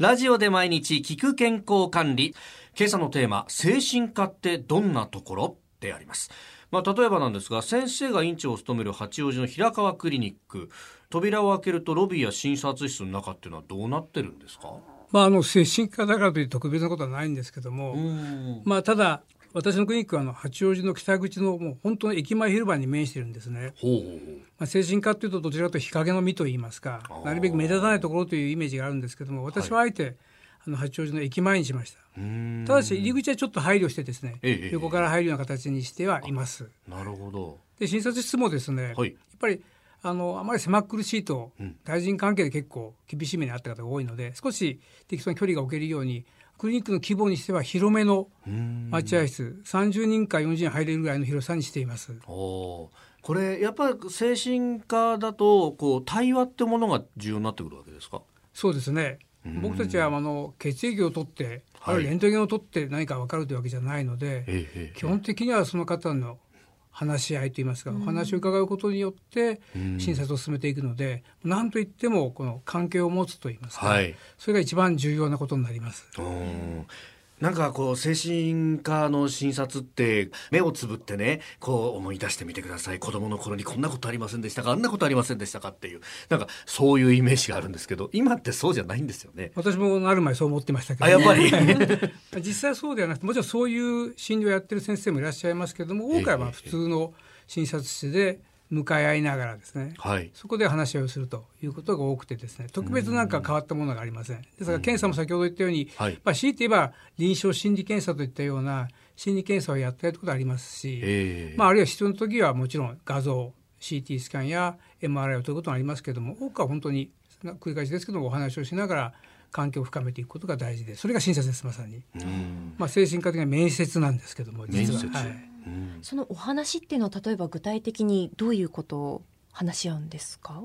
ラジオで毎日聞く健康管理。今朝のテーマ、精神科ってどんなところ？であります。まあ、例えばなんですが、先生が院長を務める八王子の平川クリニック、扉を開けるとロビーや診察室の中っていうのはどうなってるんですか？まあ、あの精神科だからという特別なことはないんですけども、まあ、ただ私のクリニックはあの八王子の北口のもう本当の駅前広場に面してるんですね。ほうほうまあ、精神科というとどちらかというと日陰の実といいますかなるべく目立たないところというイメージがあるんですけども私はあえて、はい、あの八王子の駅前にしました。ただし入り口はちょっと配慮してですね、ええ、横から入るような形にしてはいます。なるほど。で診察室もですね、はい、やっぱりあのあまり狭苦しいと、対人関係で結構厳しい目にあった方が多いので少し適当な距離が置けるようにクリニックの規模にしては広めの待合室。30人か40人入れるぐらいの広さにしています。これやっぱり精神科だとこう対話ってものが重要になってくるわけですか？そうですね。僕たちはあの血液を取って、あるいはレントゲンを取って何か分かるというわけじゃないので、基本的にはその方の話し合いといいますか、お話を伺うことによって診察を進めていくので、うん、何といってもこの関係を持つといいますか、はい、それが一番重要なことになります。なんかこう精神科の診察って目をつぶってねこう思い出してみてください。子供の頃にこんなことありませんでしたか？あんなことありませんでしたかっていう。なんかそういうイメージがあるんですけど今ってそうじゃないんですよね。私もなる前そう思ってましたけど、ね、やっぱり。実際そうではなくてもちろんそういう診療をやってる先生もいらっしゃいますけども多くはまあ普通の診察室で向かい合いながらですね、はい、そこで話し合いをするということが多くてですね特別なんか変わったものがありません。ですから検査も先ほど言ったように、はい、まあ、強いて言えば臨床心理検査といったような心理検査をやったりということありますし、まあ、あるいは必要な時はもちろん画像 CT スキャンや MRI をということがありますけれども多くは本当に繰り返しですけどもお話をしながら関係を深めていくことが大事でそれが診察ですまさに、まあ、精神科的な面接なんですけども実は。はいそのお話っていうのは例えば具体的にどういうことを話し合うんですか、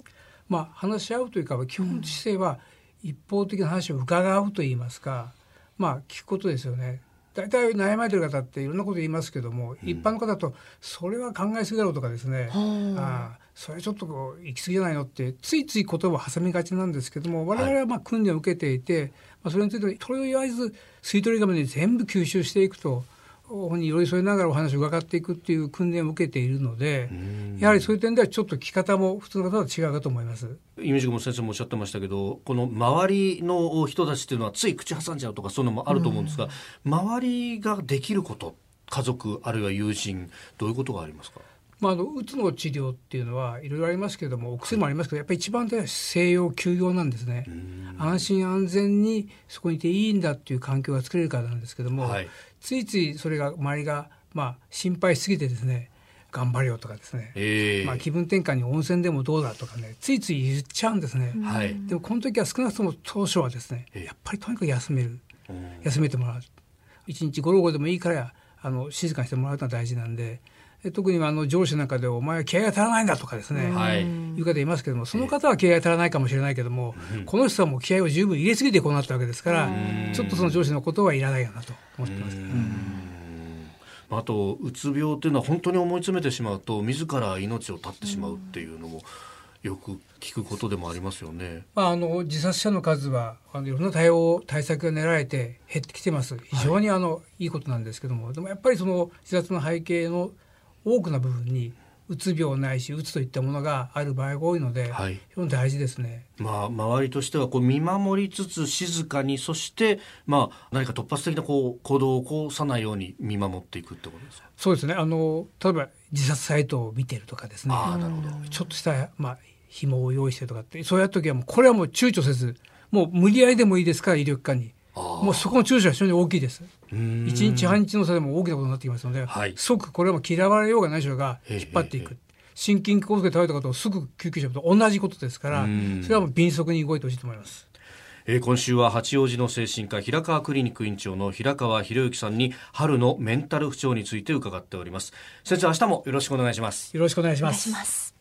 まあ、話し合うというか基本姿勢は一方的な話を伺うと言いますか、まあ、聞くことですよね。大体悩まれてる方っていろんなこと言いますけども、うん、一般の方だとそれは考えすぎだろうとかですね、あ。あそれちょっとこう行き過ぎじゃないのってついつい言葉を挟みがちなんですけども我々はまあ訓練を受けていて、はい、まあ、それについてとりあえず吸い取り紙に全部吸収していくとに寄り添いながらお話を伺っていくっていう訓練を受けているのでやはりそういう点ではちょっと聞き方も普通の方は違うかと思います。イメージも先生もおっしゃってましたけどこの周りの人たちっていうのはつい口挟んじゃうとかそういうのもあると思うんですが、周りができること家族あるいは友人どういうことがありますか？まあ、あのうつの治療っていうのはいろいろありますけれどもお薬もありますけどやっぱり一番では静養休養なんですね。安心安全にそこにいていいんだっていう環境が作れるからなんですけども、はい、ついついそれが周りがまあ心配しすぎてですね頑張れよとかですね、えー、まあ、気分転換に温泉でもどうだとかねついつい言っちゃうんですね、はい、でもこの時は少なくとも当初はですねやっぱりとにかく休める。休めてもらう。一日ゴロゴロでもいいからあの静かにしてもらうのが大事なんで特にあの上司なんかでお前は気合が足らないんだとかですね、はい、いう方いますけどもその方は気合が足らないかもしれないけども、この人はもう気合を十分入れすぎてこうなったわけですからちょっとその上司のことはいらないかなと思ってます、あとうつ病っていうのは本当に思い詰めてしまうと自ら命を絶ってしまうっていうのもよく聞くことでもありますよね。まあ、あの自殺者の数はあのいろんな対応対策が練られて減ってきてます。非常にあの、はい、いいことなんですけども、でもやっぱりその自殺の背景の多くの部分にうつ病ないしうつといったものがある場合が多いので、はい、非常に大事ですね。まあ周りとしてはこう見守りつつ静かにそしてまあ何か突発的なこう行動を起こさないように見守っていくってことですか？そうですね。あの例えば自殺サイトを見てるとかですね。あなるほど。ちょっとしたまあ紐を用意してとかってそうやった時はもうこれはもう躊躇せずもう無理やりでもいいですから医療機関にもうそこの注視は非常に大きいです。一日半日の差でも大きなことになってきますので、はい、即これはもう嫌われようがない人が引っ張っていく。心筋梗塞で倒れた方をすぐ救急車と同じことですから、それはもう迅速に動いてほしいと思います。えー、今週は八王子の精神科平川クリニック院長の平川博之さんに春のメンタル不調について伺っております。先生明日もよろしくお願いします。よろしくお願いします